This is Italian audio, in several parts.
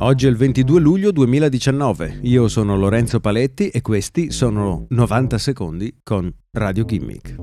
Oggi è il 22 luglio 2019, io sono Lorenzo Paletti e questi sono 90 secondi con Radio Gimmick.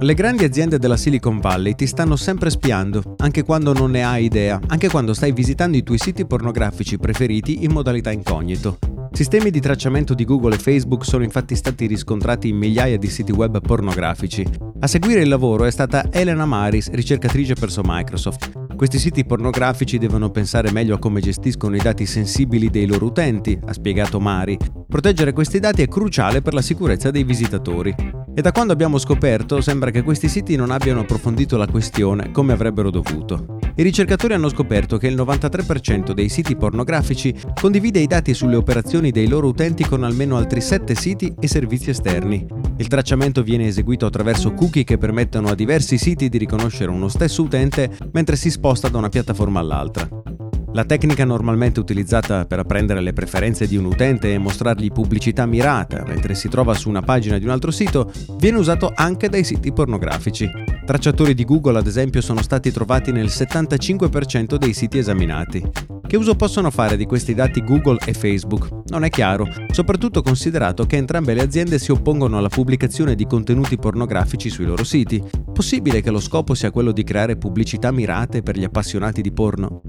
Le grandi aziende della Silicon Valley ti stanno sempre spiando, anche quando non ne hai idea, anche quando stai visitando i tuoi siti pornografici preferiti in modalità incognito. Sistemi di tracciamento di Google e Facebook sono infatti stati riscontrati in migliaia di siti web pornografici. A seguire il lavoro è stata Elena Maris, ricercatrice presso Microsoft. Questi siti pornografici devono pensare meglio a come gestiscono i dati sensibili dei loro utenti, ha spiegato Mari. Proteggere questi dati è cruciale per la sicurezza dei visitatori. E da quando abbiamo scoperto sembra che questi siti non abbiano approfondito la questione come avrebbero dovuto. I ricercatori hanno scoperto che il 93% dei siti pornografici condivide i dati sulle operazioni dei loro utenti con almeno altri 7 siti e servizi esterni. Il tracciamento viene eseguito attraverso cookie che permettono a diversi siti di riconoscere uno stesso utente mentre si sposta da una piattaforma all'altra. La tecnica normalmente utilizzata per apprendere le preferenze di un utente e mostrargli pubblicità mirata mentre si trova su una pagina di un altro sito viene usato anche dai siti pornografici. Tracciatori di Google, ad esempio, sono stati trovati nel 75% dei siti esaminati. Che uso possono fare di questi dati Google e Facebook? Non è chiaro, soprattutto considerato che entrambe le aziende si oppongono alla pubblicazione di contenuti pornografici sui loro siti. Possibile che lo scopo sia quello di creare pubblicità mirate per gli appassionati di porno?